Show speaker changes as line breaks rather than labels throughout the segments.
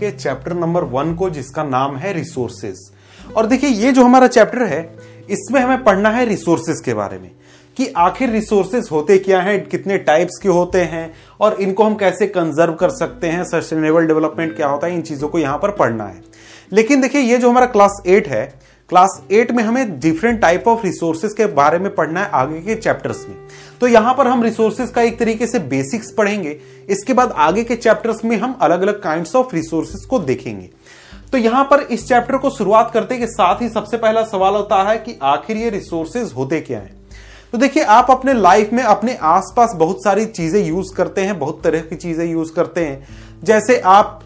के chapter number one को जिसका नाम है रिसोर्सेज और देखिए, ये जो हमारा चैप्टर है, इसमें हमें पढ़ना है रिसोर्सेज के बारे में। कि आखिर रिसोर्सेज होते क्या हैं, कितने टाइप्स के होते हैं, और इनको हम कैसे कंजर्व कर सकते हैं सस्टेनेबल डेवलपमेंट क्या होता है, इन चीज़ों को यहाँ पर पढ़ना है। लेकिन देखिए, ये जो हमारा क्लास एट है क्लास एट में हमें डिफरेंट टाइप ऑफ़ रिसोर्सेज के बारे में पढ़ना है आगे के चैप्टर्स में। तो यहाँ पर हम रिसोर्सेज का एक तरीके से बेसिक्स पढ़ेंगे। इसके बाद आगे के चैप्टर्स में हम अलग अलग काइंड ऑफ़ रिसोर्सेज को देखेंगे। तो यहाँ पर इस चैप्टर को शुरुआत करते के साथ ही सबसे पहला सवाल होता है कि आखिर ये रिसोर्सेज होते क्या हैं? तो देखिए, आप अपने लाइफ में अपने आसपास बहुत सारी चीज़ें यूज़ करते हैं, बहुत तरह की चीज़ें यूज़ करते हैं। जैसे आप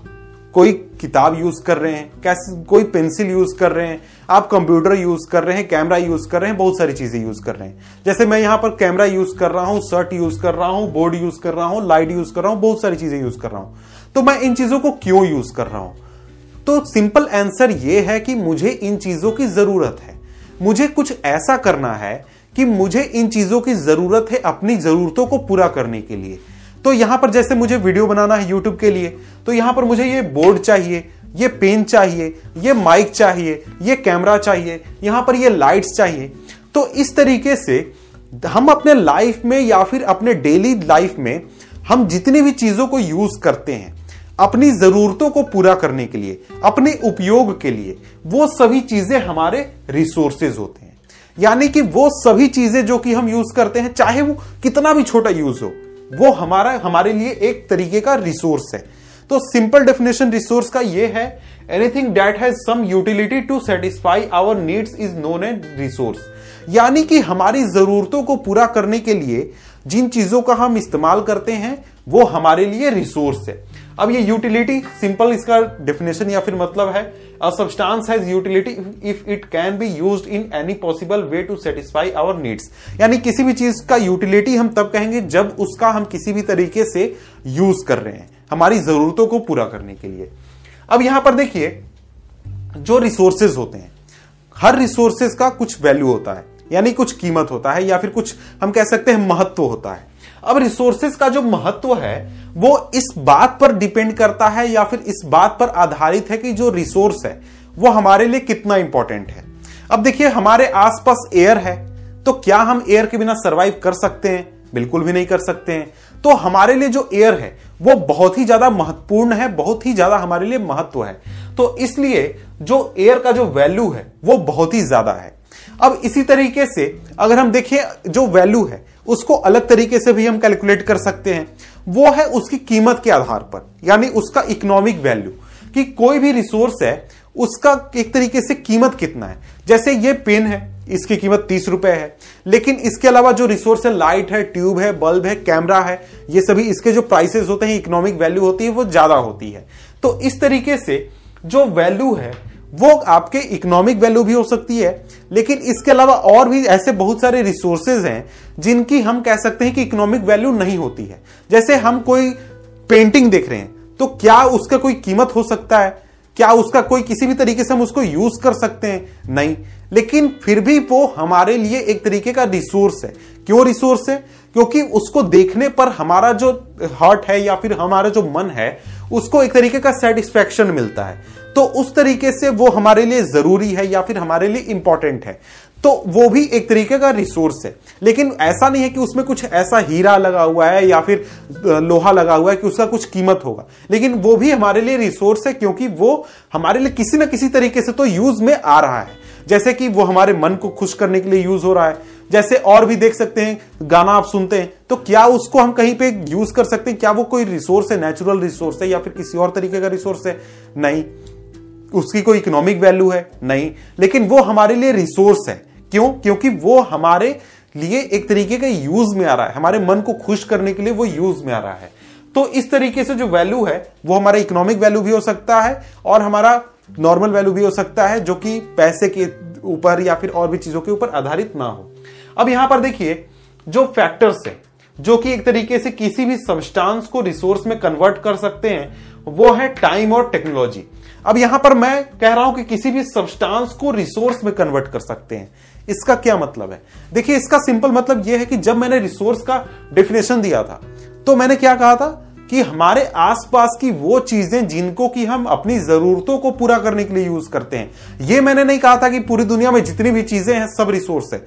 कोई किताब यूज़ कर रहे हैं कैसे कोई पेंसिल यूज़ कर रहे हैं आप कंप्यूटर यूज़ कर रहे हैं कैमरा यूज़ कर रहे हैं बहुत सारी चीज़ें यूज़ कर रहे हैं जैसे मैं यहाँ पर कैमरा यूज़ कर रहा हूँ शर्ट यूज़ कर रहा हूँ बोर्ड यूज़ कर रहा हूँ लाइट यूज़ कर रहा हूँ बहुत सारी चीज़ें यूज़ कर रहा हूँ तो मैं इन चीज़ों को क्यों यूज़ कर रहा हूँ तो सिंपल आंसर यह है कि मुझे इन चीज़ों की ज़रूरत है मुझे कुछ ऐसा करना है कि मुझे इन चीज़ों की ज़रूरत है अपनी जरूरतों को पूरा करने के लिए तो यहाँ पर जैसे मुझे वीडियो बनाना है यूट्यूब के लिए तो यहाँ पर मुझे ये बोर्ड चाहिए, ये पेन चाहिए, ये माइक चाहिए, ये कैमरा चाहिए, यहाँ पर ये लाइट्स चाहिए। तो इस तरीके से हम अपने लाइफ में या फिर अपने डेली लाइफ में हम जितनी भी चीज़ों को यूज़ करते हैं, अपनी जरूरतों को पूरा करने के लिए, अपने उपयोग के लिए, वो सभी चीज़ें हमारे रिसोर्सेज होते हैं। यानी कि वो सभी चीज़ें जो कि हम यूज़ करते हैं, चाहे वो कितना भी छोटा यूज़ हो वो हमारा, हमारे लिए एक तरीके का रिसोर्स है। तो सिंपल डेफिनेशन रिसोर्स का ये है anything that has some utility to satisfy our needs is known as resource यानी कि हमारी जरूरतों को पूरा करने के लिए जिन चीज़ों का हम इस्तेमाल करते हैं, वो हमारे लिए रिसोर्स है। अब ये यूटिलिटी सिंपल इसका डेफिनेशन या फिर मतलब है a substance has utility if it can be used in any possible way to satisfy our needs यानी किसी भी चीज़ का यूटिलिटी हम तब कहेंगे जब उसका हम किसी भी तरीके से यूज़ कर रहे हैं, हमारी जरूरतों को पूरा करने के लिए। अब यहाँ पर देखिए, जो रिसोर्सेज होते हैं, हर रिसोर्सेज का कुछ वैल्यू होता है, यानी कुछ कीमत होता है या फिर कुछ हम कह सकते हैं महत्व होता है। अब रिसोर्सेज का जो महत्व है, वो इस बात पर डिपेंड करता है या फिर इस बात पर आधारित है कि जो रिसोर्स है, वो हमारे लिए कितना इंपॉर्टेंट है। अब देखिए, हमारे आसपास एयर है तो क्या हम एयर के बिना सरवाइव कर सकते हैं? बिल्कुल भी नहीं कर सकते हैं। तो हमारे लिए जो एयर है, वो बहुत ही ज़्यादा महत्वपूर्ण है, बहुत ही ज़्यादा हमारे लिए महत्व है। तो इसलिए जो एयर का जो वैल्यू है, वो बहुत ही ज़्यादा है। अब इसी तरीके से अगर हम देखें जो वैल्यू है उसको अलग तरीके से भी हम कैलकुलेट कर सकते हैं। वो है उसकी कीमत के आधार पर, यानी उसका इकोनॉमिक वैल्यू कि कोई भी रिसोर्स है, उसका एक तरीके से कीमत कितना है। जैसे ये पेन है, इसकी कीमत तीस रुपए है। लेकिन इसके अलावा जो रिसोर्स है लाइट है ट्यूब है बल्ब है कैमरा है, ये सभी इसके जो प्राइसेस होते हैं इकोनॉमिक वैल्यू होती है, वो ज़्यादा होती है। तो इस तरीके से जो वैल्यू है वो आपके इकोनॉमिक वैल्यू भी हो सकती है, लेकिन इसके अलावा और भी ऐसे बहुत सारे रिसोर्सेज हैं जिनकी हम कह सकते हैं कि इकोनॉमिक वैल्यू नहीं होती है। जैसे हम कोई पेंटिंग देख रहे हैं तो क्या उसका कोई कीमत हो सकता है? क्या उसका कोई किसी भी तरीके से हम उसको यूज़ कर सकते हैं? नहीं। लेकिन फिर भी वो हमारे लिए एक तरीके का रिसोर्स है। क्यों रिसोर्स है? क्योंकि उसको देखने पर हमारा जो हार्ट है या फिर हमारा जो मन है, उसको एक तरीके का सेटिस्फेक्शन मिलता है। तो उस तरीके से वो हमारे लिए ज़रूरी है या फिर हमारे लिए इंपॉर्टेंट है। तो वो भी एक तरीके का रिसोर्स है। लेकिन ऐसा नहीं है कि उसमें कुछ ऐसा हीरा लगा हुआ है या फिर लोहा लगा हुआ है कि उसका कुछ कीमत होगा। लेकिन वो भी हमारे लिए रिसोर्स है क्योंकि वो हमारे लिए किसी ना किसी तरीके से तो यूज़ में आ रहा है। जैसे कि वो हमारे मन को खुश करने के लिए यूज़ हो रहा है। जैसे और भी देख सकते हैं, गाना आप सुनते हैं तो क्या उसको हम कहीं पे यूज़ कर सकते हैं? क्या वो कोई रिसोर्स है नेचुरल रिसोर्स है या फिर किसी और तरीके का रिसोर्स है? नहीं। उसकी कोई इकोनॉमिक वैल्यू है? नहीं। लेकिन वो हमारे लिए रिसोर्स है। क्यों? क्योंकि वो हमारे लिए एक तरीके का यूज़ में आ रहा है। हमारे मन को खुश करने के लिए वो यूज़ में आ रहा है। तो इस तरीके से जो वैल्यू है, वो हमारा इकोनॉमिक वैल्यू भी हो सकता है और हमारा नॉर्मल वैल्यू भी हो सकता है, जो कि पैसे के ऊपर या फिर और भी चीज़ों के ऊपर आधारित ना हो। अब यहाँ पर देखिए, जो फैक्टर्स है, जो कि एक तरीके से किसी भी सब्सटेंस को रिसोर्स में कन्वर्ट कर सकते हैं, वो है टाइम और टेक्नोलॉजी अब यहाँ पर मैं कह रहा हूँ कि किसी भी सब्सटेंस को रिसोर्स में कन्वर्ट कर सकते हैं। इसका क्या मतलब है? देखिए, इसका सिंपल मतलब यह है कि जब मैंने रिसोर्स का डेफिनेशन दिया था तो मैंने क्या कहा था? कि हमारे आसपास की वो चीज़ें जिनको कि हम अपनी जरूरतों को पूरा करने के लिए यूज़ करते हैं। ये मैंने नहीं कहा था कि पूरी दुनिया में जितनी भी चीज़ें हैं, सब रिसोर्स है।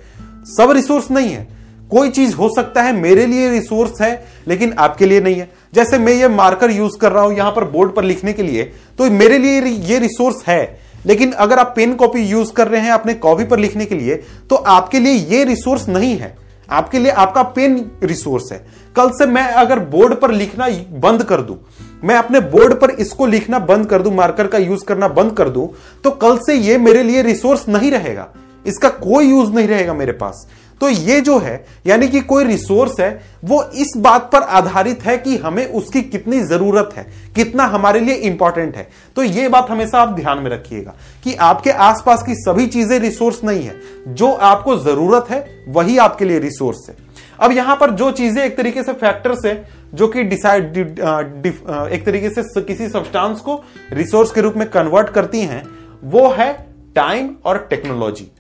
सब रिसोर्स नहीं है। कोई चीज़ हो सकता है, मेरे लिए रिसोर्स है, लेकिन आपके लिए नहीं है। जैसे मैं ये मार्कर यूज़ कर रहा हूँ यहाँ पर बोर्ड पर लिखने के लिए तो मेरे लिए ये रिसोर्स है। लेकिन अगर आप पेन कॉपी यूज़ कर रहे हैं अपने कॉपी पर लिखने के लिए तो आपके लिए ये रिसोर्स नहीं है। आपके लिए आपका पेन रिसोर्स है। कल से मैं अगर बोर्ड पर लिखना बंद कर दूँ, मैं अपने बोर्ड पर इसको लिखना बंद कर दूँ मार्कर का यूज़ करना बंद कर दूँ तो कल से ये मेरे लिए रिसोर्स नहीं रहेगा। इसका कोई यूज़ नहीं रहेगा मेरे पास। तो ये जो है, यानी कि कोई रिसोर्स है, वो इस बात पर आधारित है कि हमें उसकी कितनी ज़रूरत है, कितना हमारे लिए इंपॉर्टेंट है। तो ये बात हमेशा आप ध्यान में रखिएगा कि आपके आसपास की सभी चीज़ें रिसोर्स नहीं है। जो आपको ज़रूरत है, वही आपके लिए रिसोर्स है। अब यहाँ पर जो चीज़ें एक तरीके से फैक्टर्स है, जो कि डिसाइड एक तरीके से किसी सब्सटेंस को रिसोर्स के रूप में कन्वर्ट करती हैं, वो है टाइम और टेक्नोलॉजी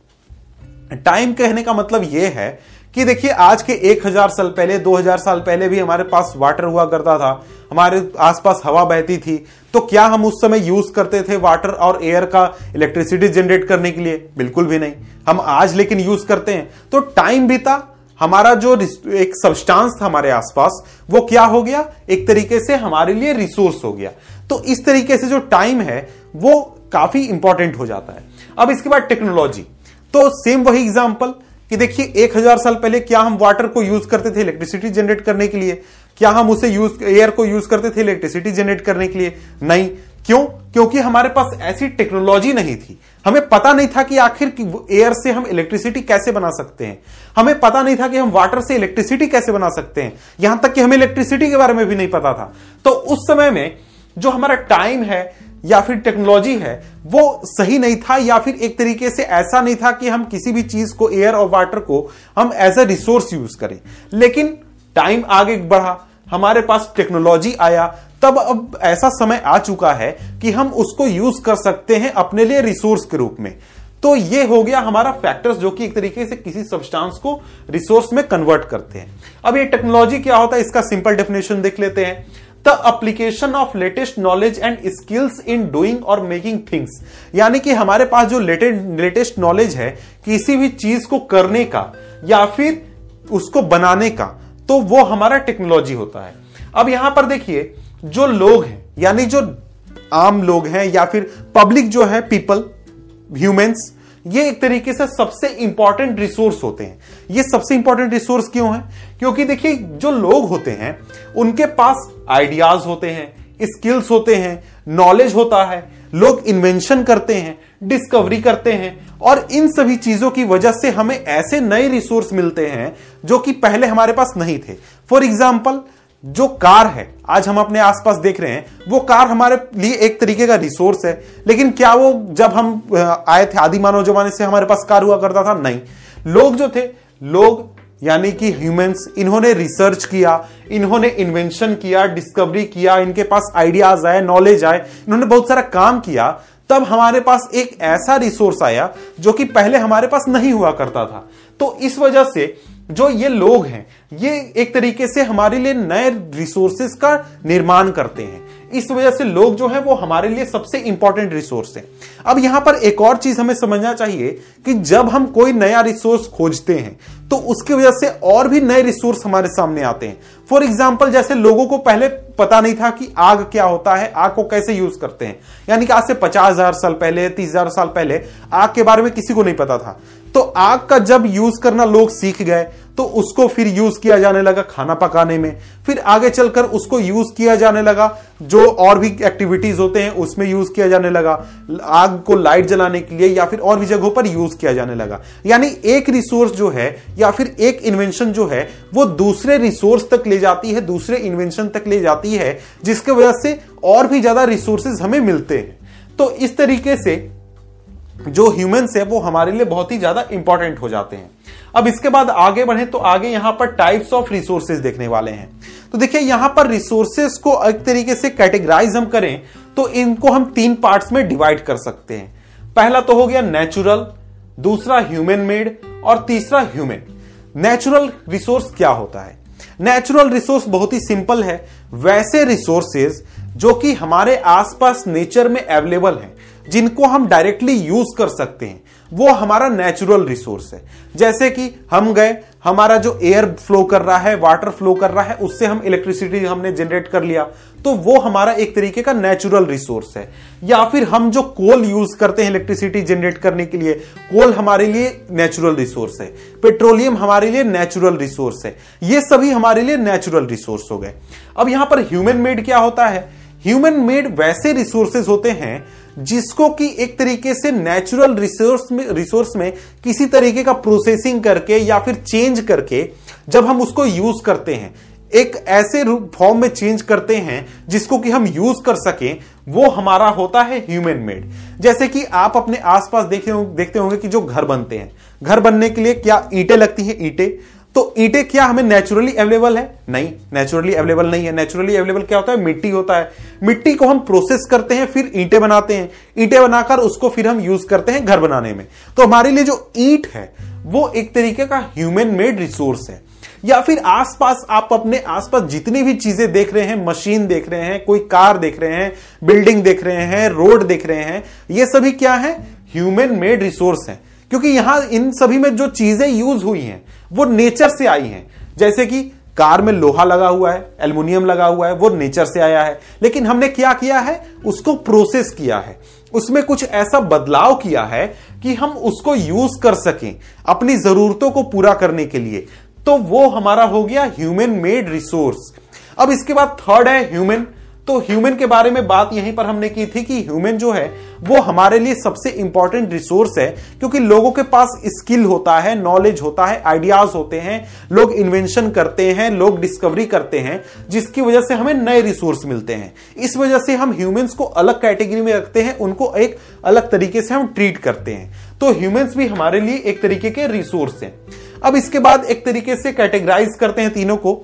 टाइम कहने का मतलब यह है कि देखिए, आज के 1000 साल पहले 2000 साल पहले भी हमारे पास वाटर हुआ करता था, हमारे आसपास हवा बहती थी तो क्या हम उस समय यूज़ करते थे वाटर और एयर का इलेक्ट्रिसिटी जनरेट करने के लिए? बिल्कुल भी नहीं। हम आज लेकिन यूज़ करते हैं। तो टाइम भी था हमारा जो एक सब्सटेंस था हमारे आसपास, वो क्या हो गया? एक तरीके से हमारे लिए रिसोर्स हो गया। तो इस तरीके से जो टाइम है, वो काफ़ी इंपॉर्टेंट हो जाता है। अब इसके बाद टेक्नोलॉजी तो सेम वही एग्ज़ाम्पल कि देखिए, एक हज़ार साल पहले क्या हम वाटर को यूज़ करते थे इलेक्ट्रिसिटी जनरेट करने के लिए? क्या हम उसे यूज़ एयर को यूज़ करते थे इलेक्ट्रिसिटी जनरेट करने के लिए? नहीं। क्यों? क्योंकि हमारे पास ऐसी टेक्नोलॉजी नहीं थी। हमें पता नहीं था कि आखिर एयर से हम इलेक्ट्रिसिटी कैसे बना सकते हैं। हमें पता नहीं था कि हम वाटर से इलेक्ट्रिसिटी कैसे बना सकते हैं। यहाँ तक कि हमें इलेक्ट्रिसिटी के बारे में भी नहीं पता था। तो उस समय में जो हमारा टाइम है या फिर टेक्नोलॉजी है, वो सही नहीं था या फिर एक तरीके से ऐसा नहीं था कि हम किसी भी चीज़ को एयर और वाटर को, हम एज ए रिसोर्स यूज़ करें। लेकिन टाइम आगे बढ़ा, हमारे पास टेक्नोलॉजी आया, तब अब ऐसा समय आ चुका है कि हम उसको यूज़ कर सकते हैं अपने लिए रिसोर्स के रूप में। तो ये हो गया हमारा फैक्टर्स जो कि एक तरीके से किसी सब्सटेंस को रिसोर्स में कन्वर्ट करते हैं। अब ये टेक्नोलॉजी क्या होता है, इसका सिंपल डेफिनेशन देख लेते हैं। The application of latest knowledge and skills in doing और मेकिंग थिंग्स यानी कि हमारे पास जो लेटेस्ट नॉलेज है, किसी भी चीज़ को करने का या फिर उसको बनाने का तो वो हमारा टेक्नोलॉजी होता है। अब यहाँ पर देखिए, जो लोग हैं, यानी जो आम लोग हैं या फिर पब्लिक जो है पीपल ह्यूमेंस ये एक तरीके से सबसे इंपॉर्टेंट रिसोर्स होते हैं। ये सबसे इंपॉर्टेंट रिसोर्स क्यों है? क्योंकि देखिए, जो लोग होते हैं, उनके पास आइडियाज़ होते हैं स्किल्स होते हैं नॉलेज होता है, लोग इन्वेंशन करते हैं डिस्कवरी करते हैं, और इन सभी चीज़ों की वजह से हमें ऐसे नए रिसोर्स मिलते हैं जो कि पहले हमारे पास नहीं थे। फॉर एग्ज़ाम्पल जो कार है, आज हम अपने आसपास देख रहे हैं, वो कार हमारे लिए एक तरीके का रिसोर्स है। लेकिन क्या वो जब हम आए थे आदि मानव जमाने से हमारे पास कार हुआ करता था? नहीं। लोग जो थे, लोग यानी कि ह्यूमंस इन्होंने रिसर्च किया, इन्होंने इन्वेंशन किया डिस्कवरी किया, इनके पास आइडियाज़ आए नॉलेज आए, इन्होंने बहुत सारा काम किया। तब हमारे पास एक ऐसा रिसोर्स आया जो कि पहले हमारे पास नहीं हुआ करता था। तो इस वजह से जो ये लोग हैं, ये एक तरीके से हमारे लिए नए रिसोर्सेस का निर्माण करते हैं। इस वजह से लोग जो है वो हमारे लिए सबसे इंपॉर्टेंट रिसोर्स है। अब यहाँ पर एक और चीज़ हमें समझना चाहिए कि जब हम कोई नया रिसोर्स खोजते हैं तो उसकी वजह से और भी नए रिसोर्स हमारे सामने आते हैं। फॉर एग्ज़ाम्पल जैसे लोगों को पहले पता नहीं था कि आग क्या होता है, आग को कैसे यूज़ करते हैं। यानी कि आज से पचास हज़ार साल पहले, तीस हज़ार साल पहले, आग के बारे में किसी को नहीं पता था। तो आग का जब यूज़ करना लोग सीख गए तो उसको फिर यूज़ किया जाने लगा खाना पकाने में। फिर आगे चलकर उसको यूज़ किया जाने लगा, जो और भी एक्टिविटीज़ होते हैं, उसमें यूज़ किया जाने लगा। आग को लाइट जलाने के लिए या फिर और भी जगहों पर यूज़ किया जाने लगा। यानी एक रिसोर्स जो है या फिर एक इन्वेंशन जो है, वो दूसरे रिसोर्स तक ले जाती है, दूसरे इन्वेंशन तक ले जाती है, जिसके वजह से और भी ज़्यादा रिसोर्सेज हमें मिलते हैं। तो इस तरीके से जो ह्यूमंस है, वो हमारे लिए बहुत ही ज़्यादा इंपॉर्टेंट हो जाते हैं। अब इसके बाद आगे बढ़े तो आगे यहाँ पर टाइप्स ऑफ़ रिसोर्सेज देखने वाले हैं। तो देखिए, यहाँ पर रिसोर्सेज को एक तरीके से कैटेगराइज हम करें तो इनको हम तीन पार्ट्स में डिवाइड कर सकते हैं। पहला तो हो गया नेचुरल दूसरा ह्यूमन मेड और तीसरा ह्यूमन नेचुरल रिसोर्स क्या होता है? नेचुरल रिसोर्स बहुत ही सिंपल है। वैसे रिसोर्सेज जो कि हमारे आसपास नेचर में अवेलेबल हैं, जिनको हम डायरेक्टली यूज़ कर सकते हैं, वो हमारा नेचुरल रिसोर्स है। जैसे कि हम गए हमारा जो एयर फ्लो कर रहा है वाटर फ्लो कर रहा है, उससे हम इलेक्ट्रिसिटी हमने जनरेट कर लिया। तो वो हमारा एक तरीके का नेचुरल रिसोर्स है। या फिर हम जो कोल यूज़ करते हैं इलेक्ट्रिसिटी जनरेट करने के लिए कोल हमारे लिए नेचुरल रिसोर्स है। पेट्रोलियम हमारे लिए नेचुरल रिसोर्स है। ये सभी हमारे लिए नेचुरल रिसोर्स हो गए। अब यहाँ पर ह्यूमन मेड क्या होता है? ह्यूमन मेड वैसे रिसोर्सेज होते हैं जिसको कि एक तरीके से नेचुरल रिसोर्स में रिसोर्स में किसी तरीके का प्रोसेसिंग करके या फिर चेंज करके जब हम उसको यूज़ करते हैं, एक ऐसे फॉर्म में चेंज करते हैं जिसको कि हम यूज़ कर सकें, वो हमारा होता है ह्यूमन मेड जैसे कि आप अपने आसपास देखे देखते होंगे कि जो घर बनते हैं। घर बनने के लिए क्या ईंटें लगती हैं? ईंटें। तो ईंटें क्या हमें नेचुरली अवेलेबल है? नहीं नेचुरली अवेलेबल नहीं है। नेचुरली अवेलेबल क्या होता है? मिट्टी होता है। मिट्टी को हम प्रोसेस करते हैं, फिर ईटे बनाते हैं। ईटे बनाकर उसको फिर हम यूज़ करते हैं घर बनाने में। तो हमारे लिए जो ईट है, वो एक तरीके का ह्यूमन मेड रिसोर्स है। या फिर आसपास आप अपने आसपास जितनी भी चीज़ें देख रहे हैं मशीन देख रहे हैं, कोई कार देख रहे हैं बिल्डिंग देख रहे हैं रोड देख रहे हैं, ये सभी क्या है? ह्यूमन मेड रिसोर्स है। क्योंकि यहाँ इन सभी में जो चीज़ें यूज़ हुई हैं, वो नेचर से आई हैं। जैसे कि कार में लोहा लगा हुआ है, एल्युमिनियम लगा हुआ है, वो नेचर से आया है। लेकिन हमने क्या किया है? उसको प्रोसेस किया है। उसमें कुछ ऐसा बदलाव किया है कि हम उसको यूज़ कर सकें अपनी जरूरतों को पूरा करने के लिए। तो वो हमारा हो गया ह्यूमन मेड रिसोर्स अब इसके बाद थर्ड है ह्यूमन तो ह्यूमन के बारे में बात यहीं पर हमने की थी कि ह्यूमन जो है, वो हमारे लिए सबसे इंपॉर्टेंट रिसोर्स है, क्योंकि लोगों के पास स्किल होता है नॉलेज होता है आइडियाज़ होते हैं, लोग इन्वेंशन करते हैं, लोग डिस्कवरी करते हैं, जिसकी वजह से हमें नए रिसोर्स मिलते हैं। इस वजह से हम ह्यूमंस को अलग कैटेगरी में रखते हैं, उनको एक अलग तरीके से हम ट्रीट करते हैं। तो ह्यूमंस भी हमारे लिए एक तरीके के रिसोर्स हैं। अब इसके बाद एक तरीके से कैटेगराइज करते हैं तीनों को।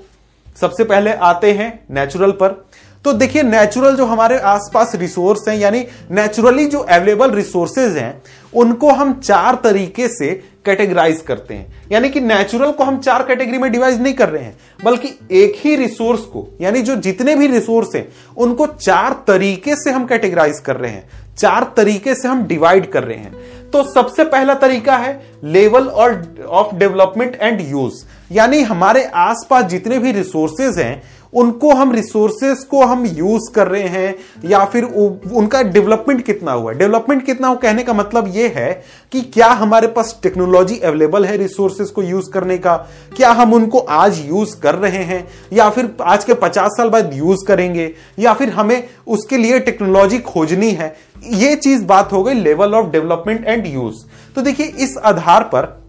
सबसे पहले आते हैं नेचुरल पर। तो देखिए नेचुरल जो हमारे आसपास रिसोर्स हैं, यानी नेचुरली जो अवेलेबल रिसोर्सेज हैं, उनको हम चार तरीके से कैटेगराइज करते हैं। यानी कि नेचुरल को हम चार कैटेगरी में डिवाइड नहीं कर रहे हैं, बल्कि एक ही रिसोर्स को, यानी जो जितने भी रिसोर्स हैं, उनको चार तरीके से हम कैटेगराइज कर रहे हैं, चार तरीके से हम डिवाइड कर रहे हैं। तो सबसे पहला तरीका है लेवल और ऑफ़ डेवलपमेंट एंड यूज़ यानी हमारे आसपास जितने भी रिसोर्सेज हैं उनको हम रिसोर्सेस को हम यूज़ कर रहे हैं, या फिर उनका डेवलपमेंट कितना हुआ है? डेवलपमेंट कितना हुआ कहने का मतलब यह है कि क्या हमारे पास टेक्नोलॉजी अवेलेबल है रिसोर्सेस को यूज़ करने का? क्या हम उनको आज यूज़ कर रहे हैं? या फिर आज के पचास साल बाद यूज़ करेंगे? या फिर हमें उसके लिए टेक्नोलॉजी खोजनी है? ये चीज़ बात हो गई level of development and use तो देखिए, इस आधार पर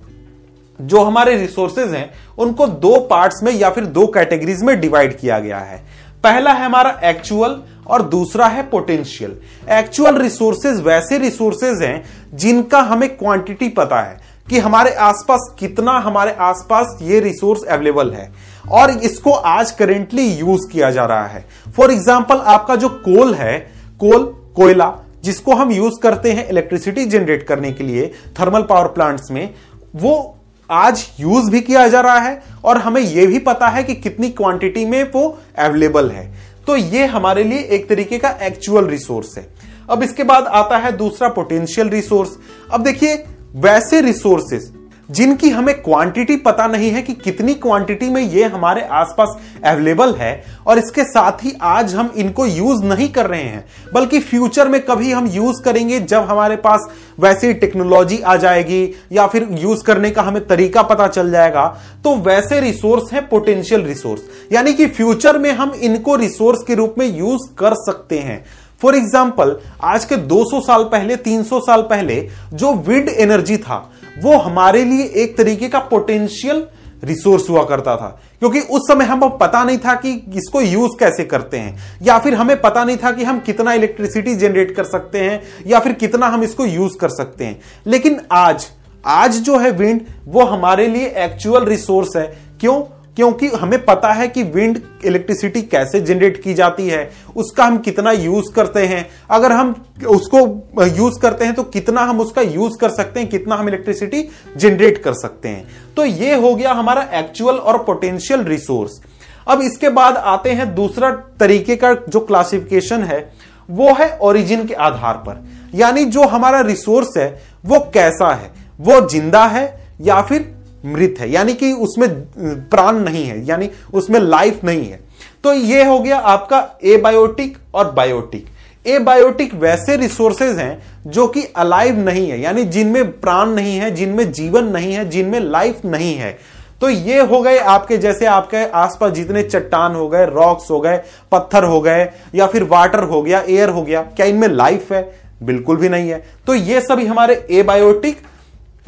जो हमारे रिसोर्सेज हैं, उनको दो पार्ट्स में या फिर दो कैटेगरीज में डिवाइड किया गया है। पहला है हमारा एक्चुअल और दूसरा है पोटेंशियल एक्चुअल रिसोर्सेज वैसे रिसोर्सेज हैं जिनका हमें क्वांटिटी पता है कि हमारे आसपास कितना, हमारे आसपास ये रिसोर्स अवेलेबल है। और इसको आज करेंटली यूज़ किया जा रहा है। फॉर एग्ज़ाम्पल आपका जो कोल है कोल कोयला, जिसको हम यूज़ करते हैं इलेक्ट्रिसिटी जनरेट करने के लिए थर्मल पावर प्लांट्स में, वो आज यूज़ भी किया जा रहा है और हमें यह भी पता है कि कितनी क्वांटिटी में वो अवेलेबल है। तो ये हमारे लिए एक तरीके का एक्चुअल रिसोर्स है। अब इसके बाद आता है दूसरा पोटेंशियल रिसोर्स अब देखिए, वैसे रिसोर्सेस जिनकी हमें क्वांटिटी पता नहीं है कि कितनी क्वांटिटी में ये हमारे आसपास अवेलेबल है, और इसके साथ ही आज हम इनको यूज़ नहीं कर रहे हैं, बल्कि फ्यूचर में कभी हम यूज़ करेंगे जब हमारे पास वैसी टेक्नोलॉजी आ जाएगी, या फिर यूज़ करने का हमें तरीका पता चल जाएगा तो वैसे रिसोर्स है पोटेंशियल रिसोर्स यानी कि फ्यूचर में हम इनको रिसोर्स के रूप में यूज़ कर सकते हैं। फॉर एग्ज़ाम्पल आज के 200 साल पहले 300 साल पहले, जो विंड एनर्जी था वो हमारे लिए एक तरीके का पोटेंशियल रिसोर्स हुआ करता था। क्योंकि उस समय हम पता नहीं था कि इसको यूज़ कैसे करते हैं। या फिर हमें पता नहीं था कि हम कितना इलेक्ट्रिसिटी जनरेट कर सकते हैं, या फिर कितना हम इसको यूज़ कर सकते हैं। लेकिन आज आज जो है विंड वो हमारे लिए एक्चुअल रिसोर्स है। क्यों? क्योंकि हमें पता है कि विंड इलेक्ट्रिसिटी कैसे जनरेट की जाती है, उसका हम कितना यूज़ करते हैं। अगर हम उसको यूज़ करते हैं तो कितना हम उसका यूज़ कर सकते हैं, कितना हम इलेक्ट्रिसिटी जनरेट कर सकते हैं। तो ये हो गया हमारा एक्चुअल और पोटेंशियल रिसोर्स अब इसके बाद आते हैं दूसरा तरीके का जो क्लासिफिकेशन है, वो है ओरिजिन के आधार पर। यानी जो हमारा रिसोर्स है, वो कैसा है? वो ज़िंदा है या फिर मृत है, यानी कि उसमें प्राण नहीं है, यानी उसमें लाइफ नहीं है। तो ये हो गया आपका एबायोटिक और बायोटिक एबायोटिक वैसे रिसोर्सेज हैं जो कि अलाइव नहीं है, यानी जिनमें प्राण नहीं है, जिनमें जीवन नहीं है, जिनमें लाइफ नहीं है। तो ये हो गए आपके, जैसे आपके आसपास जितने चट्टान हो गए रॉक्स हो गए, पत्थर हो गए, या फिर वाटर हो गया एयर हो गया, क्या इनमें लाइफ है? बिल्कुल भी नहीं है। तो ये सभी हमारे एबायोटिक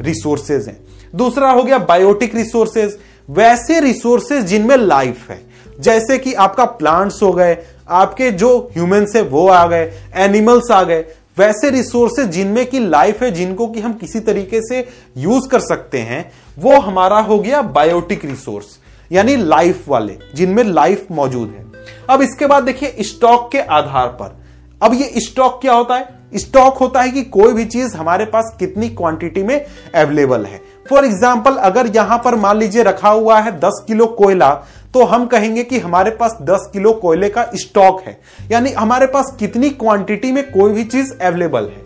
रिसोर्सेज हैं। दूसरा हो गया बायोटिक रिसोर्सेज वैसे रिसोर्सेज जिनमें लाइफ है। जैसे कि आपका प्लांट्स हो गए, आपके जो ह्यूमंस है, वो आ गए एनिमल्स आ गए। वैसे रिसोर्सेज जिनमें की लाइफ है, जिनको कि हम किसी तरीके से यूज़ कर सकते हैं, वो हमारा हो गया बायोटिक रिसोर्स यानी लाइफ वाले, जिनमें लाइफ मौजूद है। अब इसके बाद देखिए स्टॉक के आधार पर। अब ये स्टॉक क्या होता है? स्टॉक होता है कि कोई भी चीज़ हमारे पास कितनी क्वांटिटी में अवेलेबल है। फॉर एग्ज़ाम्पल अगर यहाँ पर मान लीजिए रखा हुआ है दस किलो कोयला तो हम कहेंगे कि हमारे पास 10 किलो कोयले का स्टॉक है। यानी हमारे पास कितनी क्वांटिटी में कोई भी चीज़ अवेलेबल है।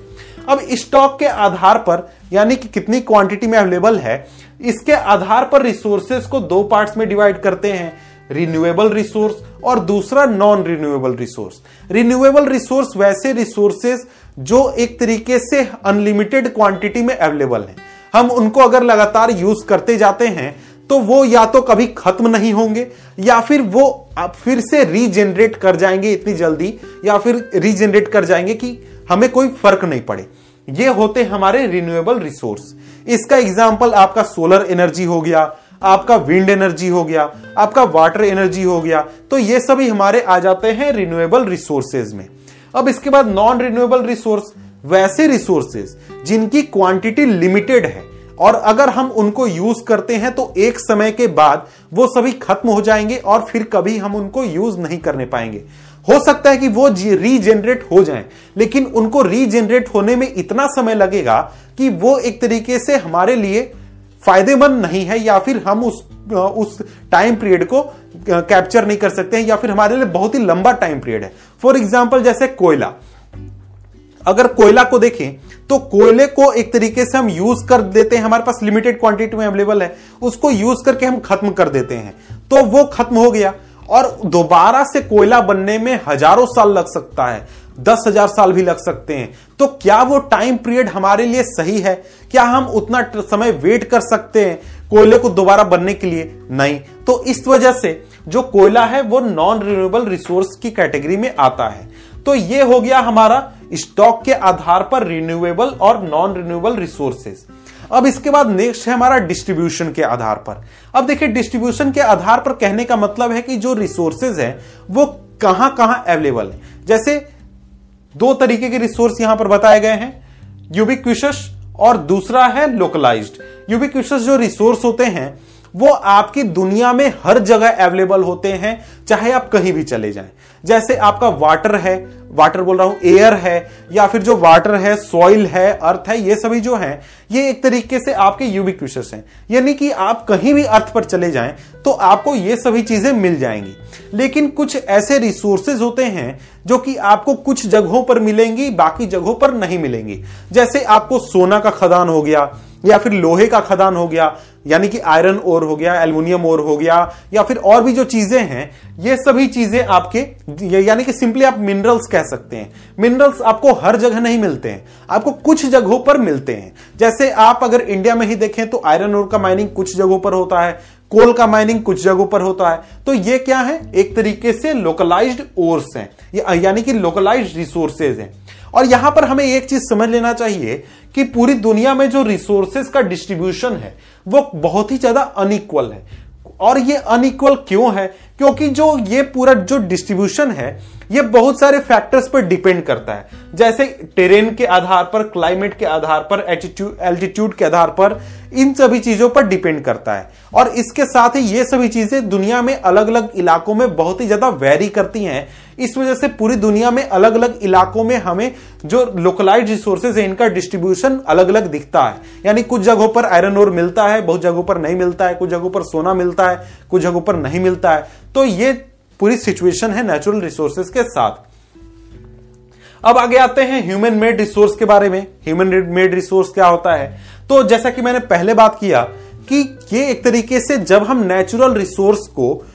अब स्टॉक के आधार पर, यानी कि कितनी क्वांटिटी में अवेलेबल है, इसके आधार पर रिसोर्सेस को दो पार्ट्स में डिवाइड करते हैं। रिन्यूएबल रिसोर्स और दूसरा non renewable resource renewable resource वैसे रिसोर्सेस जो एक तरीके से अनलिमिटेड क्वांटिटी में अवेलेबल है। हम उनको अगर लगातार यूज़ करते जाते हैं तो वो या तो कभी खत्म नहीं होंगे, या फिर वो फिर से रीजेनरेट कर जाएँगे इतनी जल्दी, या फिर रीजनरेट कर जाएँगे कि हमें कोई फ़र्क नहीं पड़े। ये होते हमारे रिन्यूएबल रिसोर्स इसका एग्ज़ाम्पल आपका सोलर एनर्जी हो गया, आपका विंड एनर्जी हो गया, आपका वाटर एनर्जी हो गया तो ये सभी हमारे आ जाते हैं रिन्यूएबल रिसोर्सेज में। अब इसके बाद नॉन रिन्यूएबल रिसोर्स वैसे रिसोर्सेज जिनकी क्वांटिटी लिमिटेड है। और अगर हम उनको यूज़ करते हैं तो एक समय के बाद वो सभी खत्म हो जाएँगे और फिर कभी हम उनको यूज़ नहीं करने पाएँगे। हो सकता है कि वो रीजेनरेट हो जाएँ, लेकिन उनको रीजेनरेट होने में इतना समय लगेगा कि वो एक तरीके से हमारे लिए फ़ायदेमंद नहीं है या फिर हम उस उस टाइम पीरियड को कैप्चर नहीं कर सकते हैं या फिर हमारे लिए बहुत ही लंबा टाइम पीरियड है। फॉर एग्ज़ाम्पल जैसे कोयला। अगर कोयला को देखें तो कोयले को एक तरीके से हम यूज़ कर देते हैं। हमारे पास लिमिटेड क्वांटिटी में अवेलेबल है। उसको यूज़ करके हम खत्म कर देते हैं। तो वो खत्म हो गया और दोबारा से कोयला बनने में हज़ारों साल लग सकता है। दस हज़ार साल भी लग सकते हैं। तो क्या वो टाइम पीरियड हमारे लिए सही है? क्या हम उतना समय वेट कर सकते हैं कोयले को दोबारा बनने के लिए? नहीं। तो इस वजह से जो कोयला है, वो नॉन रिन्यूएबल रिसोर्स की कैटेगरी में आता है। तो ये हो गया हमारा स्टॉक के आधार पर रिन्यूएबल और नॉन रिन्यूएबल रिसोर्सेज अब इसके बाद नेक्स्ट है हमारा डिस्ट्रीब्यूशन के आधार पर। अब देखिए डिस्ट्रीब्यूशन के आधार पर कहने का मतलब है कि जो रिसोर्सेज है, वो कहाँ कहाँ अवेलेबल है। जैसे दो तरीके के रिसोर्स यहाँ पर बताए गए हैं यूबिक्विशस और दूसरा है लोकलाइज्ड यूबिक्विशस जो रिसोर्स होते हैं वो आपकी दुनिया में हर जगह अवेलेबल होते हैं, चाहे आप कहीं भी चले जाएँ। जैसे आपका वाटर है वाटर बोल रहा हूँ एयर है, या फिर जो वाटर है सॉइल है अर्थ है, ये सभी जो है, ये एक तरीके से आपके यूबिक्विशस हैं। यानी कि आप कहीं भी अर्थ पर चले जाएँ तो आपको ये सभी चीज़ें मिल जाएँगी। लेकिन कुछ ऐसे रिसोर्सेज होते हैं, जो कि आपको कुछ जगहों पर मिलेंगी, बाकी जगहों पर नहीं मिलेंगी। जैसे आपको सोना का खदान हो गया या फिर लोहे का खदान हो गया, यानी कि आयरन ओर हो गया एल्यूमिनियम ओर हो गया, या फिर और भी जो चीज़ें हैं, ये सभी चीज़ें आपके यानी कि सिंपली आप मिनरल्स कह सकते हैं। मिनरल्स आपको हर जगह नहीं मिलते हैं, आपको कुछ जगहों पर मिलते हैं। जैसे आप अगर इंडिया में ही देखें तो आयरन ओर का माइनिंग कुछ जगहों पर होता है कोल का माइनिंग कुछ जगहों पर होता है। तो ये क्या है? एक तरीके से लोकलाइज्ड ओर्स हैं यानी कि लोकलाइज्ड रिसोर्सेज हैं। और यहाँ पर हमें एक चीज़ समझ लेना चाहिए कि पूरी दुनिया में जो रिसोर्सेस का डिस्ट्रीब्यूशन है, वो बहुत ही ज़्यादा अनइक्वल है। और ये अनइक्वल क्यों है? क्योंकि जो ये पूरा जो डिस्ट्रीब्यूशन है, ये बहुत सारे फैक्टर्स पर डिपेंड करता है। जैसे टेरेन के आधार पर क्लाइमेट के आधार पर एल्टीट्यूड के आधार पर, इन सभी चीज़ों पर डिपेंड करता है। और इसके साथ ही ये सभी चीज़ें दुनिया में अलग अलग इलाकों में बहुत ही ज़्यादा वेरी करती हैं। इस वजह से पूरी दुनिया में अलग अलग इलाकों में हमें जो लोकलाइज रिसोर्सेज है, इनका डिस्ट्रीब्यूशन अलग अलग दिखता है। यानी कुछ जगहों पर आयरन ओर मिलता है, बहुत जगहों पर नहीं मिलता है, कुछ जगहों पर सोना मिलता है, कुछ जगहों पर नहीं मिलता है। तो ये पूरी सिचुएशन है नेचुरल रिसोर्सेज के साथ। अब आगे आते हैं ह्यूमन मेड रिसोर्स के बारे में। ह्यूमन मेड रिसोर्स क्या होता है? तो जैसा कि मैंने पहले बात किया कि ये एक तरीके से जब हम नेचुरल रिसोर्स को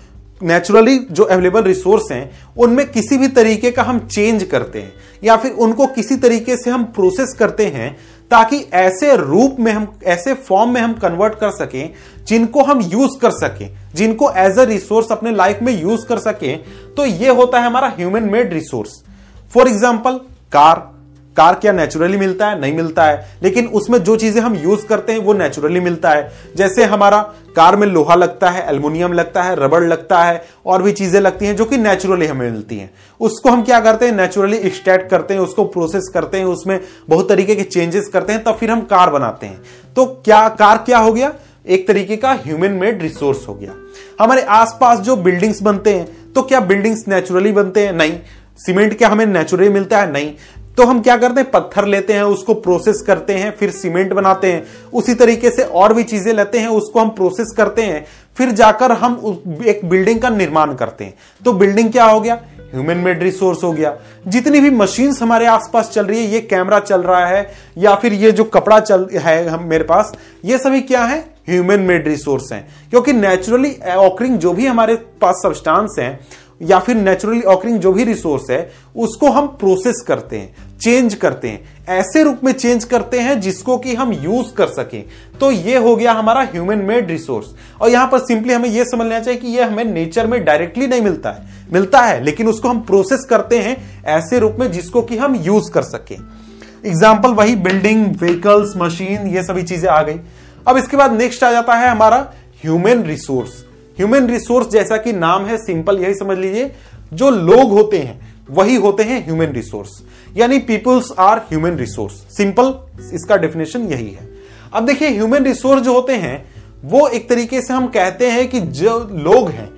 नेचुरली जो अवेलेबल रिसोर्स हैं, उनमें किसी भी तरीके का हम चेंज करते हैं, या फिर उनको किसी तरीके से हम प्रोसेस करते हैं ताकि ऐसे रूप में हम, ऐसे फॉर्म में हम कन्वर्ट कर सकें, जिनको हम यूज़ कर सकें, जिनको एज अ रिसोर्स अपने लाइफ में यूज़ कर सकें तो ये होता है हमारा human made resource for example car car क्या नेचुरली मिलता है? नहीं मिलता है। लेकिन उसमें जो चीज़ें हम यूज़ करते हैं, वो नेचुरली मिलता है। जैसे हमारा कार में लोहा लगता है एल्युमिनियम लगता है रबड़ लगता है, और भी चीज़ें लगती हैं जो कि नेचुरली हमें मिलती हैं। उसको हम क्या करते हैं? नेचुरली एक्सट्रैक्ट करते हैं, उसको प्रोसेस करते हैं, उसमें बहुत तरीके के चेंजेस करते हैं, तब फिर हम कार बनाते हैं। तो क्या कार क्या हो गया? एक तरीके का ह्यूमन मेड रिसोर्स हो गया। हमारे आसपास जो बिल्डिंग्स बनते हैं तो क्या बिल्डिंग्स नेचुरली बनते हैं? नहीं। सीमेंट क्या हमें नेचुरली मिलता है? नहीं। तो हम क्या करते हैं? पत्थर लेते हैं, उसको प्रोसेस करते हैं, फिर सीमेंट बनाते हैं। उसी तरीके से और भी चीज़ें लेते हैं, उसको हम प्रोसेस करते हैं। फिर जाकर हम एक बिल्डिंग का निर्माण करते हैं। तो बिल्डिंग क्या हो गया? ह्यूमन मेड रिसोर्स हो गया। जितनी भी मशीन्स हमारे आसपास चल रही है, ये कैमरा चल रहा है, या फिर ये जो कपड़ा चल, है हम, मेरे पास, ये सभी क्या है? ह्यूमन मेड रिसोर्स हैं। क्योंकि नेचुरली ऑकरिंग जो भी हमारे पास सब्सटांस हैं या फिर नेचुरली ऑकरिंग जो भी रिसोर्स है, उसको हम प्रोसेस करते हैं चेंज करते हैं। ऐसे रूप में चेंज करते हैं जिसको कि हम यूज़ कर सकें। तो ये हो गया हमारा ह्यूमन मेड रिसोर्स और यहाँ पर सिंपली हमें यह समझना चाहिए कि यह हमें नेचर में डायरेक्टली नहीं मिलता है। मिलता है, लेकिन उसको हम प्रोसेस करते हैं ऐसे रूप में जिसको कि हम यूज़ कर सकें। एग्ज़ाम्पल वही बिल्डिंग व्हीकल्स मशीन ये सभी चीज़ें आ गई। अब इसके बाद नेक्स्ट आ जाता है हमारा ह्यूमन रिसोर्स ह्यूमन रिसोर्स जैसा कि नाम है सिंपल यही समझ लीजिए। जो लोग होते हैं, वही होते हैं ह्यूमन रिसोर्स यानी peoples are human resource simple इसका डेफिनेशन यही है। अब देखिए ह्यूमन रिसोर्स जो होते हैं, वो एक तरीके से हम कहते हैं कि जो लोग हैं,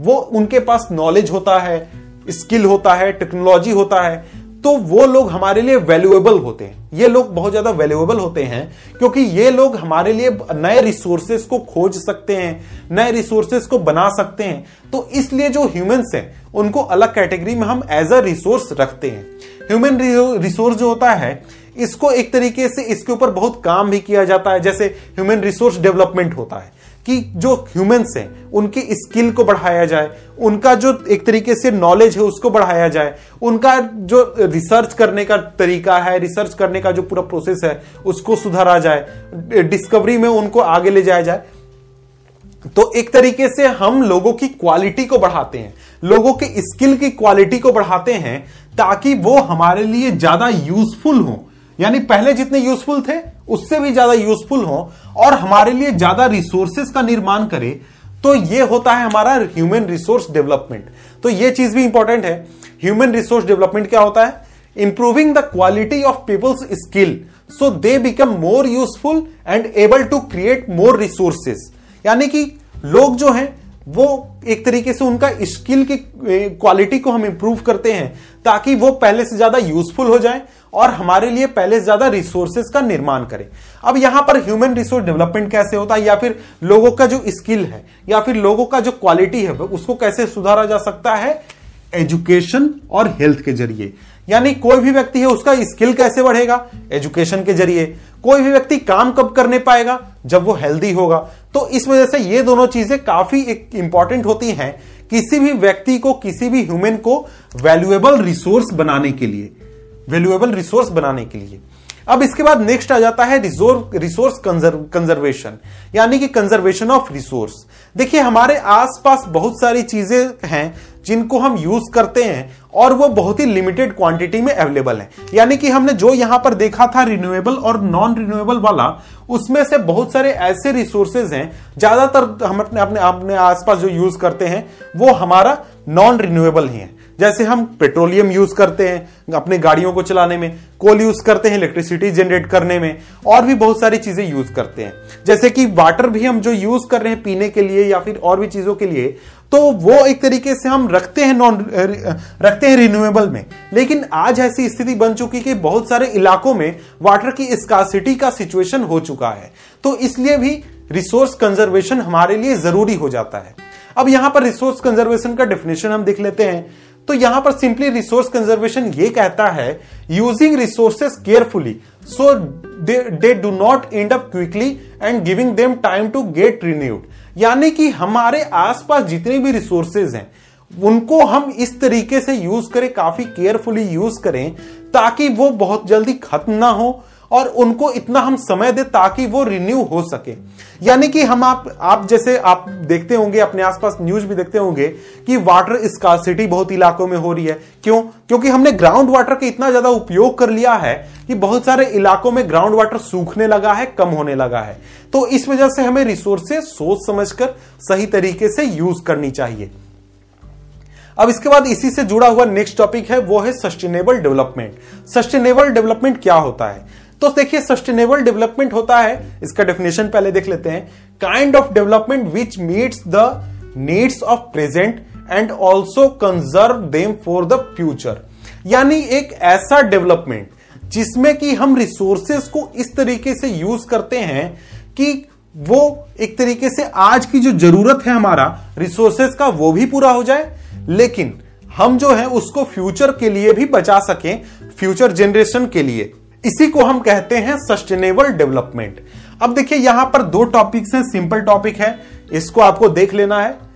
वो उनके पास नॉलेज होता है स्किल होता है टेक्नोलॉजी होता है। तो वो लोग हमारे लिए वैल्यूएबल होते हैं। ये लोग बहुत ज़्यादा वैल्यूएबल होते हैं, क्योंकि ये लोग हमारे लिए नए रिसोर्सेस को खोज सकते हैं, नए रिसोर्सेस को बना सकते हैं। तो इसलिए जो ह्यूमंस हैं, उनको अलग कैटेगरी में हम एज अ रिसोर्स रखते हैं। ह्यूमन रिसोर्स जो होता है, इसको एक तरीके से इसके ऊपर बहुत काम भी किया जाता है। जैसे ह्यूमन रिसोर्स डेवलपमेंट होता है। कि जो ह्यूमंस हैं, उनकी स्किल को बढ़ाया जाए, उनका जो एक तरीके से नॉलेज है उसको बढ़ाया जाए, उनका जो रिसर्च करने का तरीका है रिसर्च करने का जो पूरा प्रोसेस है, उसको सुधारा जाए डिस्कवरी में उनको आगे ले जाया जाए। तो एक तरीके से हम लोगों की क्वालिटी को बढ़ाते हैं, लोगों के स्किल की क्वालिटी को बढ़ाते हैं, ताकि वो हमारे लिए ज़्यादा यूजफुल हो। यानी पहले जितने यूजफुल थे, उससे भी ज़्यादा यूजफुल हो और हमारे लिए ज़्यादा रिसोर्सेस का निर्माण करे तो ये होता है हमारा ह्यूमन रिसोर्स डेवलपमेंट तो ये चीज़ भी इंपॉर्टेंट है। ह्यूमन रिसोर्स डेवलपमेंट क्या होता है? Improving the quality of peoples skill so they become more useful and able to create more resources यानी कि लोग जो हैं वो एक तरीके से उनका स्किल की क्वालिटी को हम इंप्रूव करते हैं ताकि वो पहले से ज़्यादा यूजफुल हो जाए और हमारे लिए पहले से ज़्यादा रिसोर्सेज का निर्माण करें। अब यहाँ पर ह्यूमन रिसोर्स डेवलपमेंट कैसे होता है या फिर लोगों का जो स्किल है या फिर लोगों का जो क्वालिटी है उसको कैसे सुधारा जा सकता है? एजुकेशन और हेल्थ के ज़रिए। यानी कोई भी व्यक्ति है, उसका स्किल कैसे बढ़ेगा? एजुकेशन के ज़रिए। कोई भी व्यक्ति काम कब करने पाएगा? जब वो हेल्दी होगा। तो इस वजह से ये दोनों चीज़ें काफ़ी इंपॉर्टेंट होती हैं किसी भी व्यक्ति को, किसी भी ह्यूमन को वैल्यूएबल रिसोर्स बनाने के लिए वैल्यूएबल रिसोर्स बनाने के लिए। अब इसके बाद नेक्स्ट आ जाता है रिसोर्स कंजर्वेशन यानी कि कंजर्वेशन ऑफ़ रिसोर्स देखिए, हमारे आसपास बहुत सारी चीज़ें हैं जिनको हम यूज़ करते हैं और वो बहुत ही लिमिटेड क्वांटिटी में अवेलेबल है। यानी कि हमने जो यहाँ पर देखा था रिन्यूएबल और नॉन रिन्यूएबल वाला, उसमें से बहुत सारे ऐसे रिसोर्सेज हैं, ज़्यादातर हम अपने अपने अपने आसपास जो यूज़ करते हैं, वो हमारा नॉन रिन्यूएबल ही है। जैसे हम पेट्रोलियम यूज़ करते हैं अपने गाड़ियों को चलाने में कोल यूज़ करते हैं इलेक्ट्रिसिटी जनरेट करने में, और भी बहुत सारी चीज़ें यूज़ करते हैं। जैसे कि वाटर भी हम जो यूज़ कर रहे हैं पीने के लिए या फिर और भी चीज़ों के लिए तो वो एक तरीके से हम रखते हैं नॉन रखते हैं रिन्यूएबल में। लेकिन आज ऐसी स्थिति बन चुकी कि बहुत सारे इलाकों में वाटर की स्कासिटी का सिचुएशन हो चुका है। तो इसलिए भी रिसोर्स कंजर्वेशन हमारे लिए ज़रूरी हो जाता है। अब यहाँ पर रिसोर्स कंजर्वेशन का डेफिनेशन हम देख लेते हैं। तो यहाँ पर सिंपली रिसोर्स कंजर्वेशन ये कहता है using resources carefully so they do not end up quickly and giving them time to get renewed यानी कि हमारे आसपास जितने भी रिसोर्सेज हैं, उनको हम इस तरीके से यूज़ करें, काफ़ी केयरफुली यूज़ करें, ताकि वो बहुत जल्दी खत्म ना हो और उनको इतना हम समय दे ताकि वो रिन्यू हो सके। यानी कि हम आप आप जैसे आप देखते होंगे, अपने आसपास न्यूज़ भी देखते होंगे कि वाटर स्कासिटी बहुत इलाकों में हो रही है। क्यों? क्योंकि हमने ग्राउंड वाटर का इतना ज़्यादा उपयोग कर लिया है कि बहुत सारे इलाकों में ग्राउंड वाटर सूखने लगा है, कम होने लगा है। तो इस वजह से हमें रिसोर्सेज सोच समझकर सही तरीके से यूज़ करनी चाहिए। अब इसके बाद इसी से जुड़ा हुआ नेक्स्ट टॉपिक है, वो है सस्टेनेबल डेवलपमेंट सस्टेनेबल डेवलपमेंट क्या होता है? तो देखिए सस्टेनेबल डेवलपमेंट होता है। इसका डेफिनेशन पहले देख लेते हैं। Kind of development which meets the needs of present and also conserve them for the future यानी एक ऐसा डेवलपमेंट जिसमें कि हम रिसोर्सेस को इस तरीके से यूज़ करते हैं कि वो एक तरीके से आज की जो ज़रूरत है हमारा रिसोर्सेस का वो भी पूरा हो जाए। लेकिन हम जो है, उसको फ्यूचर के लिए भी बचा सकें फ्यूचर जनरेशन के लिए। इसी को हम कहते हैं सस्टेनेबल डेवलपमेंट। अब देखिए, यहाँ पर दो टॉपिक्स हैं, सिंपल टॉपिक है, इसको आपको देख लेना है।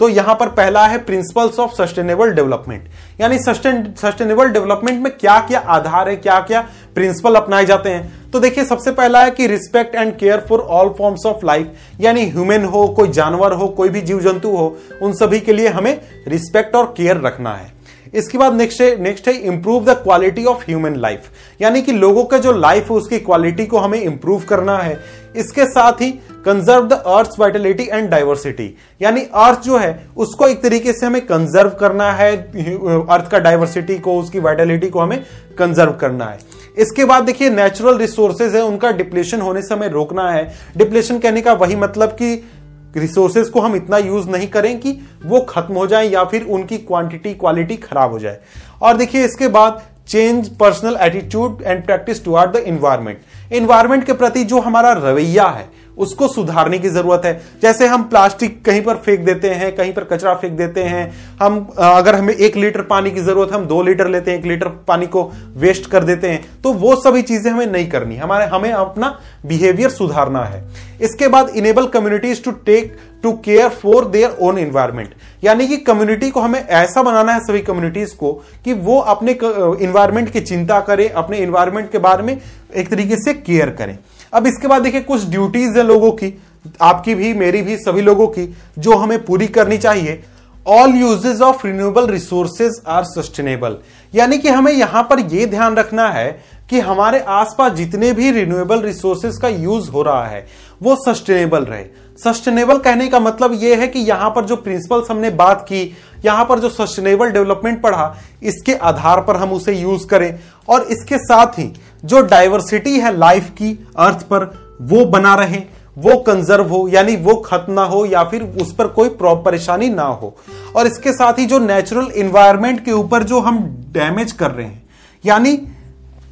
तो यहाँ पर पहला है प्रिंसिपल्स ऑफ़ सस्टेनेबल डेवलपमेंट। यानी सस्टेनेबल डेवलपमेंट में क्या क्या आधार है क्या क्या प्रिंसिपल अपनाए जाते हैं। तो देखिए, सबसे पहला है कि respect and care for all forms of life, यानी ह्यूमन हो, कोई जानवर हो, कोई भी जीव जंतु हो, उन सभी के लिए हमें रिस्पेक्ट और केयर रखना है। इसके बाद नेक्स्ट है नेक्स्ट है improve the quality of human life यानी कि लोगों का जो लाइफ है, उसकी क्वालिटी को हमें इंप्रूव करना है। इसके साथ ही conserve the earth vitality and diversity यानी अर्थ जो है, उसको एक तरीके से हमें कंजर्व करना है अर्थ का डाइवर्सिटी को, उसकी वाइटलिटी को हमें कंजर्व करना है। इसके बाद देखिए नेचुरल रिसोर्सेज है, उनका डिप्लेशन होने से हमें रोकना है। डिप्लेशन कहने का वही मतलब कि रिसोर्सेज को हम इतना यूज़ नहीं करें कि वो खत्म हो जाए या फिर उनकी क्वांटिटी क्वालिटी खराब हो जाए। और देखिए, इसके बाद change personal attitude and practice toward the environment environment के प्रति जो हमारा रवैया है उसको सुधारने की ज़रूरत है। जैसे हम प्लास्टिक कहीं पर फेंक देते हैं, कहीं पर कचरा फेंक देते हैं, हम अगर हमें एक लीटर पानी की ज़रूरत हम दो लीटर लेते हैं, एक लीटर पानी को वेस्ट कर देते हैं तो वो सभी चीज़ें हमें नहीं करनी। हमारे, हमें अपना बिहेवियर सुधारना है। इसके बाद enable communities to take to care for their own environment यानी कि कम्युनिटी को हमें ऐसा बनाना है, सभी कम्युनिटीज को, कि वो अपने इन्वायरमेंट की चिंता करें, अपने इन्वायरमेंट के बारे में एक तरीके से केयर करें। अब इसके बाद देखिए, कुछ ड्यूटीज़ है लोगों की, आपकी भी, मेरी भी, सभी लोगों की, जो हमें पूरी करनी चाहिए। All uses of renewable resources are sustainable यानी कि हमें यहाँ पर यह ध्यान रखना है कि हमारे आसपास जितने भी रिन्यूएबल रिसोर्सेज का यूज़ हो रहा है, वो सस्टेनेबल रहे। सस्टेनेबल कहने का मतलब यह है कि यहाँ पर जो प्रिंसिपल्स हमने बात की, यहाँ पर जो सस्टेनेबल डेवलपमेंट पढ़ा, इसके आधार पर हम उसे यूज़ करें। और इसके साथ ही जो डाइवर्सिटी है लाइफ की अर्थ पर, वो बना रहे, वो कंजर्व हो, यानी वो खत्म ना हो, या फिर उस पर कोई परेशानी ना हो। और इसके साथ ही जो नेचुरल इन्वायरमेंट के ऊपर जो हम डैमेज कर रहे हैं, यानी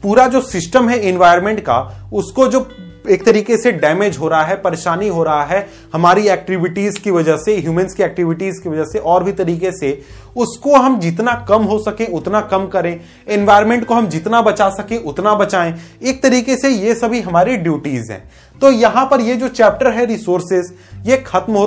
पूरा जो सिस्टम है इन्वायरमेंट का, उसको जो एक तरीके से डैमेज हो रहा है, परेशानी हो रहा है हमारी एक्टिविटीज़ की वजह से ह्यूमंस की एक्टिविटीज़ की वजह से और भी तरीके से। उसको हम जितना कम हो सके, उतना कम करें। एनवायरमेंट को हम जितना बचा सके, उतना बचाएँ। एक तरीके से ये सभी हमारी ड्यूटीज़ हैं। तो यहाँ पर ये जो चैप्टर है रिसोर्सेस ये खत्म हो